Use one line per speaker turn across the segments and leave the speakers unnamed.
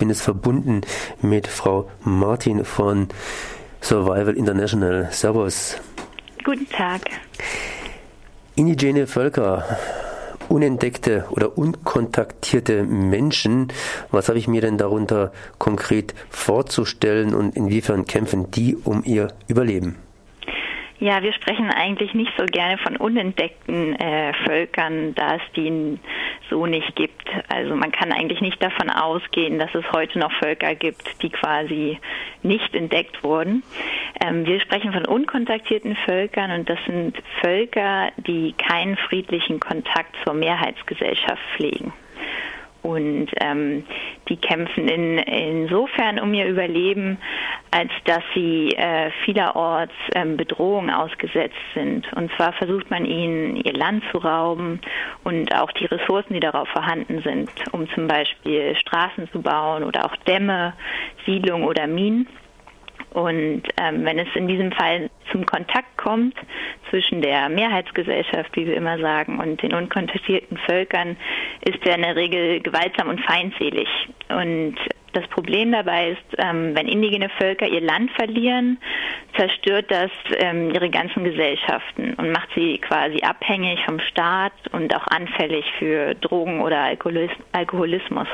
bin jetzt verbunden mit Frau Martin von Survival International. Servus.
Guten Tag.
Indigene Völker, unentdeckte oder unkontaktierte Menschen, was habe ich mir denn darunter konkret vorzustellen und inwiefern kämpfen die um ihr Überleben?
Ja, wir sprechen eigentlich nicht so gerne von unentdeckten äh, Völkern, da es die so nicht gibt. Also man kann eigentlich nicht davon ausgehen, dass es heute noch Völker gibt, die quasi nicht entdeckt wurden. Ähm, wir sprechen von unkontaktierten Völkern und das sind Völker, die keinen friedlichen Kontakt zur Mehrheitsgesellschaft pflegen. Und ähm, die kämpfen in, insofern um ihr Überleben, als dass sie äh, vielerorts ähm, Bedrohungen ausgesetzt sind. Und zwar versucht man ihnen ihr Land zu rauben und auch die Ressourcen, die darauf vorhanden sind, um zum Beispiel Straßen zu bauen oder auch Dämme, Siedlungen oder Minen. Und ähm, wenn es in diesem Fall zum Kontakt kommt zwischen der Mehrheitsgesellschaft, wie wir immer sagen, und den unkontaktierten Völkern, ist er in der Regel gewaltsam und feindselig. Und das Problem dabei ist, ähm, wenn indigene Völker ihr Land verlieren, zerstört das ähm, ihre ganzen Gesellschaften und macht sie quasi abhängig vom Staat und auch anfällig für Drogen oder Alkoholismus.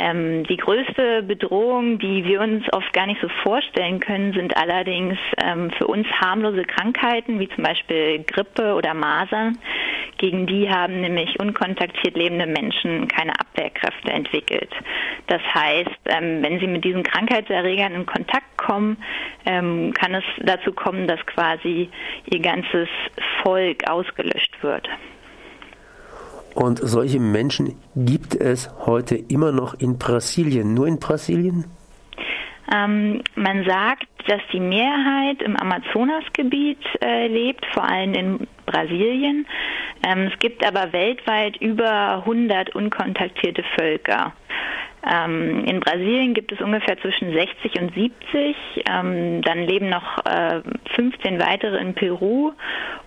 Ähm, die größte Bedrohung, die wir uns oft gar nicht so vorstellen können, sind allerdings ähm, für uns harmlose Krankheiten, wie zum Beispiel Grippe oder Masern. Gegen die haben nämlich unkontaktiert lebende Menschen keine Abwehrkräfte entwickelt. Das heißt, ähm, wenn sie mit diesen Krankheitserregern in Kontakt kommen, ähm, kann es dazu kommen, dass quasi ihr ganzes Volk ausgelöscht wird.
Und solche Menschen gibt es heute immer noch in Brasilien. Nur in Brasilien?
Ähm, man sagt, dass die Mehrheit im Amazonasgebiet äh, lebt, vor allem in Brasilien. Ähm, es gibt aber weltweit über 100 unkontaktierte Völker. Ähm, in Brasilien gibt es ungefähr zwischen 60 und 70. Ähm, dann leben noch äh, 15 weitere in Peru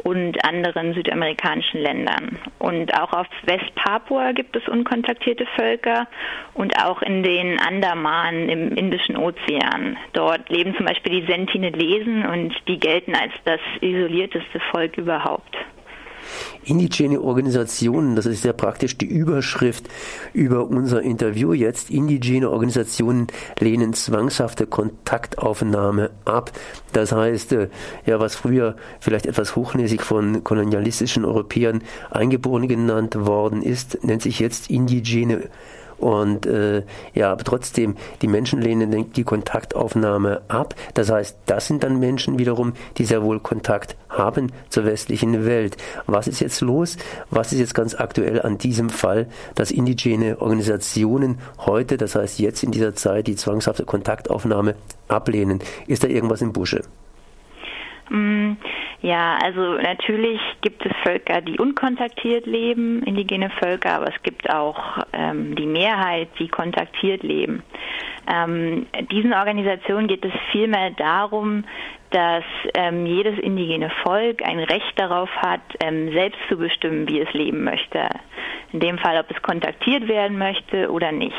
und anderen südamerikanischen Ländern. Und auch auf Westpapua gibt es unkontaktierte Völker und auch in den Andamanen im Indischen Ozean. Dort leben zum Beispiel die Sentinelesen und die gelten als das isolierteste Volk überhaupt.
Indigene Organisationen, das ist ja praktisch die Überschrift über unser Interview jetzt. Indigene Organisationen lehnen zwangshafte Kontaktaufnahme ab. Das heißt, äh, ja, was früher vielleicht etwas hochnäsig von kolonialistischen Europäern Eingeborene genannt worden ist, nennt sich jetzt indigene und äh, ja, aber trotzdem, die Menschen lehnen die Kontaktaufnahme ab. Das heißt, das sind dann Menschen wiederum, die sehr wohl Kontakt haben zur westlichen Welt. Was ist jetzt los? Was ist jetzt ganz aktuell an diesem Fall, dass indigene Organisationen heute, das heißt jetzt in dieser Zeit, die zwangshafte Kontaktaufnahme ablehnen? Ist da irgendwas im Busche?
Mm, ja, also natürlich gibt es Völker, die unkontaktiert leben, indigene Völker, aber es gibt auch ähm, die Mehrheit, die kontaktiert leben. Ähm, diesen Organisationen geht es vielmehr darum, dass ähm, jedes indigene Volk ein Recht darauf hat, ähm, selbst zu bestimmen, wie es leben möchte. In dem Fall, ob es kontaktiert werden möchte oder nicht.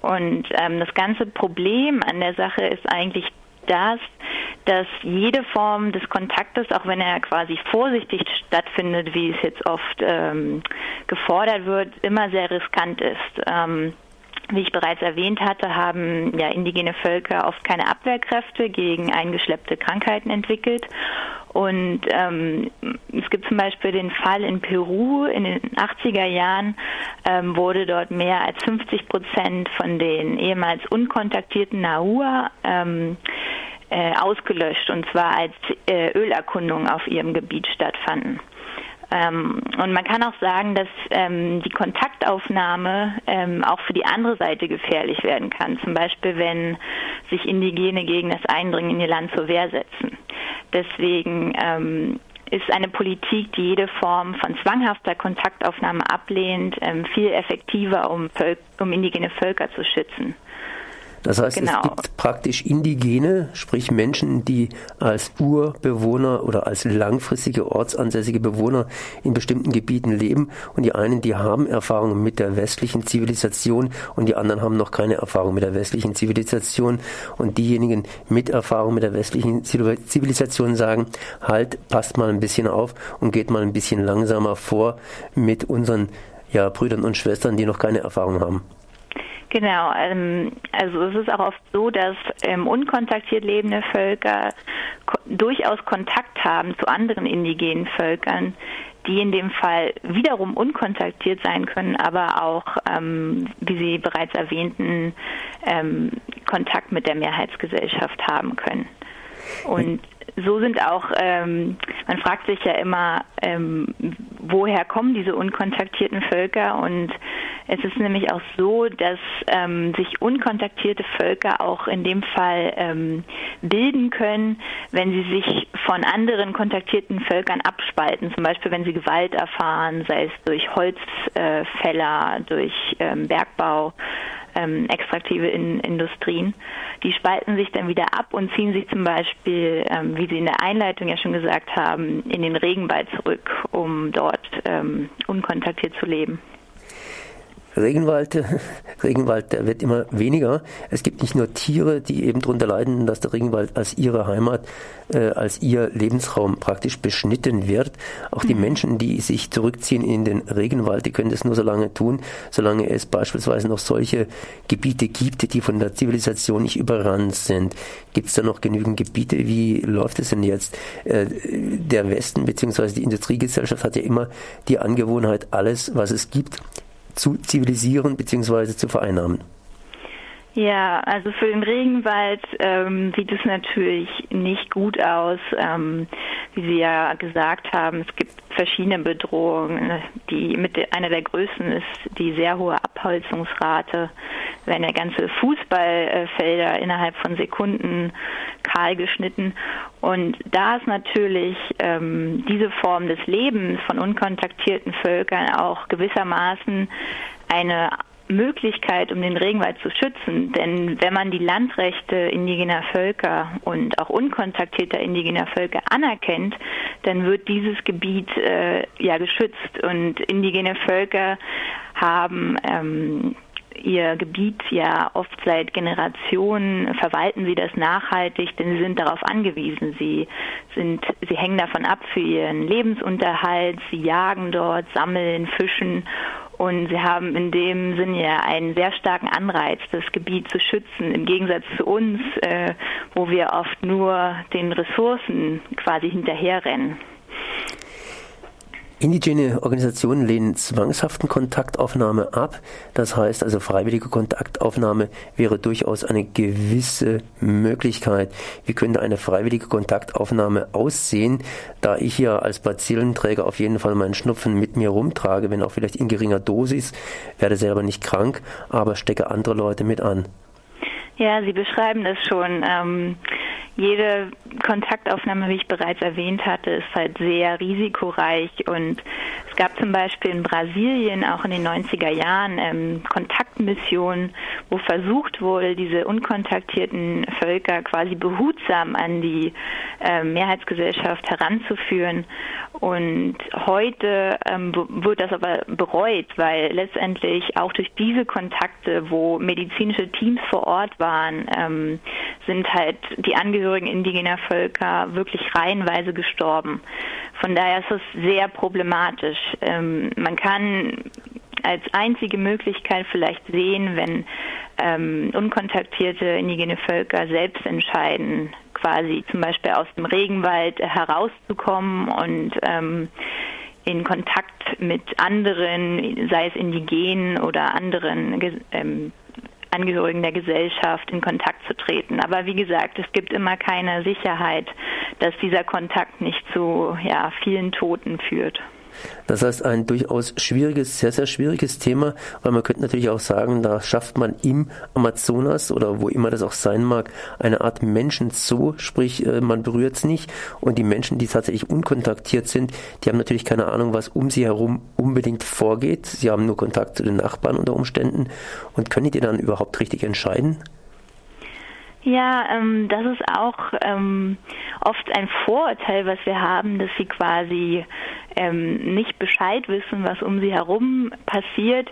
Und ähm, das ganze Problem an der Sache ist eigentlich das, dass jede Form des Kontaktes, auch wenn er quasi vorsichtig stattfindet, wie es jetzt oft ähm, gefordert wird, immer sehr riskant ist. Ähm, wie ich bereits erwähnt hatte, haben ja indigene Völker oft keine Abwehrkräfte gegen eingeschleppte Krankheiten entwickelt. Und ähm, es gibt zum Beispiel den Fall in Peru in den 80er Jahren ähm, wurde dort mehr als 50 Prozent von den ehemals unkontaktierten Nahua ähm, äh, ausgelöscht und zwar als äh, Ölerkundungen auf ihrem Gebiet stattfanden. Ähm, und man kann auch sagen, dass ähm, die Kontaktaufnahme ähm, auch für die andere Seite gefährlich werden kann. Zum Beispiel, wenn sich Indigene gegen das Eindringen in ihr Land zur Wehr setzen. Deswegen ähm, ist eine Politik, die jede Form von zwanghafter Kontaktaufnahme ablehnt, ähm, viel effektiver, um, Völ um indigene Völker zu schützen.
Das heißt, genau. es gibt praktisch Indigene, sprich Menschen, die als Urbewohner oder als langfristige ortsansässige Bewohner in bestimmten Gebieten leben. Und die einen, die haben Erfahrungen mit der westlichen Zivilisation und die anderen haben noch keine Erfahrung mit der westlichen Zivilisation. Und diejenigen mit Erfahrung mit der westlichen Zivilisation sagen, halt, passt mal ein bisschen auf und geht mal ein bisschen langsamer vor mit unseren ja, Brüdern und Schwestern, die noch keine Erfahrung haben.
Genau, ähm, also es ist auch oft so, dass ähm, unkontaktiert lebende Völker ko durchaus Kontakt haben zu anderen indigenen Völkern, die in dem Fall wiederum unkontaktiert sein können, aber auch, ähm, wie Sie bereits erwähnten, ähm, Kontakt mit der Mehrheitsgesellschaft haben können. Und so sind auch, ähm, man fragt sich ja immer, ähm, woher kommen diese unkontaktierten Völker? Und es ist nämlich auch so, dass ähm, sich unkontaktierte Völker auch in dem Fall ähm, bilden können, wenn sie sich von anderen kontaktierten Völkern abspalten. Zum Beispiel, wenn sie Gewalt erfahren, sei es durch Holzfäller, äh, durch ähm, Bergbau ähm, extraktive in Industrien. Die spalten sich dann wieder ab und ziehen sich zum Beispiel, ähm, wie Sie in der Einleitung ja schon gesagt haben, in den Regenwald zurück, um dort ähm, unkontaktiert zu leben.
Regenwald, Regenwald, der wird immer weniger. Es gibt nicht nur Tiere, die eben darunter leiden, dass der Regenwald als ihre Heimat, äh, als ihr Lebensraum praktisch beschnitten wird. Auch die mhm. Menschen, die sich zurückziehen in den Regenwald, die können das nur so lange tun, solange es beispielsweise noch solche Gebiete gibt, die von der Zivilisation nicht überrannt sind. Gibt es da noch genügend Gebiete? Wie läuft es denn jetzt? Äh, der Westen bzw. die Industriegesellschaft hat ja immer die Angewohnheit, alles, was es gibt, zu zivilisieren bzw. zu vereinnahmen?
Ja, also für den Regenwald ähm, sieht es natürlich nicht gut aus. Ähm, wie Sie ja gesagt haben, es gibt verschiedene Bedrohungen. Die mit einer der größten ist die sehr hohe Abholzungsrate. Werden ja ganze Fußballfelder innerhalb von Sekunden kahl geschnitten. Und da ist natürlich ähm, diese Form des Lebens von unkontaktierten Völkern auch gewissermaßen eine Möglichkeit, um den Regenwald zu schützen. Denn wenn man die Landrechte indigener Völker und auch unkontaktierter indigener Völker anerkennt, dann wird dieses Gebiet äh, ja geschützt und indigene Völker haben ähm, ihr Gebiet ja oft seit Generationen verwalten sie das nachhaltig, denn sie sind darauf angewiesen. Sie sind, sie hängen davon ab für ihren Lebensunterhalt. Sie jagen dort, sammeln, fischen und sie haben in dem Sinne ja einen sehr starken Anreiz, das Gebiet zu schützen, im Gegensatz zu uns, äh, wo wir oft nur den Ressourcen quasi hinterherrennen.
Indigene Organisationen lehnen zwangshaften Kontaktaufnahme ab. Das heißt also, freiwillige Kontaktaufnahme wäre durchaus eine gewisse Möglichkeit. Wie könnte eine freiwillige Kontaktaufnahme aussehen, da ich ja als Bazillenträger auf jeden Fall meinen Schnupfen mit mir rumtrage, wenn auch vielleicht in geringer Dosis, werde selber nicht krank, aber stecke andere Leute mit an.
Ja, Sie beschreiben das schon. Ähm jede Kontaktaufnahme, wie ich bereits erwähnt hatte, ist halt sehr risikoreich und es gab zum Beispiel in Brasilien auch in den 90er Jahren ähm, Kontaktmissionen, wo versucht wurde, diese unkontaktierten Völker quasi behutsam an die äh, Mehrheitsgesellschaft heranzuführen. Und heute ähm, wird das aber bereut, weil letztendlich auch durch diese Kontakte, wo medizinische Teams vor Ort waren, ähm, sind halt die Angehörigen indigener Völker wirklich reihenweise gestorben. Von daher ist es sehr problematisch. Ähm, man kann als einzige Möglichkeit vielleicht sehen, wenn ähm, unkontaktierte indigene Völker selbst entscheiden, quasi zum Beispiel aus dem Regenwald herauszukommen und ähm, in Kontakt mit anderen, sei es Indigenen oder anderen ähm, Angehörigen der Gesellschaft in Kontakt zu treten. Aber wie gesagt, es gibt immer keine Sicherheit, dass dieser Kontakt nicht zu ja, vielen Toten führt.
Das heißt, ein durchaus schwieriges, sehr, sehr schwieriges Thema, weil man könnte natürlich auch sagen, da schafft man im Amazonas oder wo immer das auch sein mag, eine Art Menschenzoo, sprich, äh, man berührt es nicht und die Menschen, die tatsächlich unkontaktiert sind, die haben natürlich keine Ahnung, was um sie herum unbedingt vorgeht. Sie haben nur Kontakt zu den Nachbarn unter Umständen und können die dann überhaupt richtig entscheiden?
Ja, ähm, das ist auch ähm, oft ein Vorurteil, was wir haben, dass sie quasi ähm, nicht Bescheid wissen, was um sie herum passiert.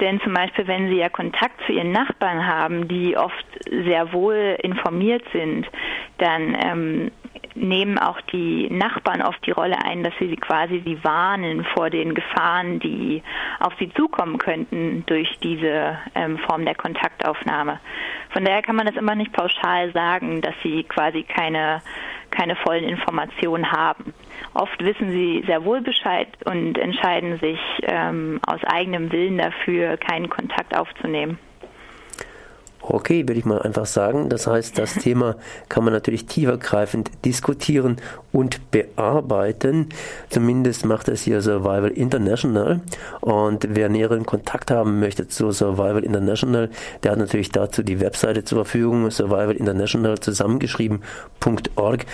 Denn zum Beispiel, wenn sie ja Kontakt zu ihren Nachbarn haben, die oft sehr wohl informiert sind, dann ähm, nehmen auch die Nachbarn oft die Rolle ein, dass sie quasi sie warnen vor den Gefahren, die auf sie zukommen könnten durch diese ähm, Form der Kontaktaufnahme. Von daher kann man das immer nicht pauschal sagen, dass sie quasi keine, keine vollen Informationen haben. Oft wissen sie sehr wohl Bescheid und entscheiden sich ähm, aus eigenem Willen dafür, keinen Kontakt aufzunehmen.
Okay, würde ich mal einfach sagen. Das heißt, das Thema kann man natürlich tiefergreifend diskutieren und bearbeiten. Zumindest macht es hier Survival International. Und wer näheren Kontakt haben möchte zu Survival International, der hat natürlich dazu die Webseite zur Verfügung, Survival International zusammengeschrieben.org.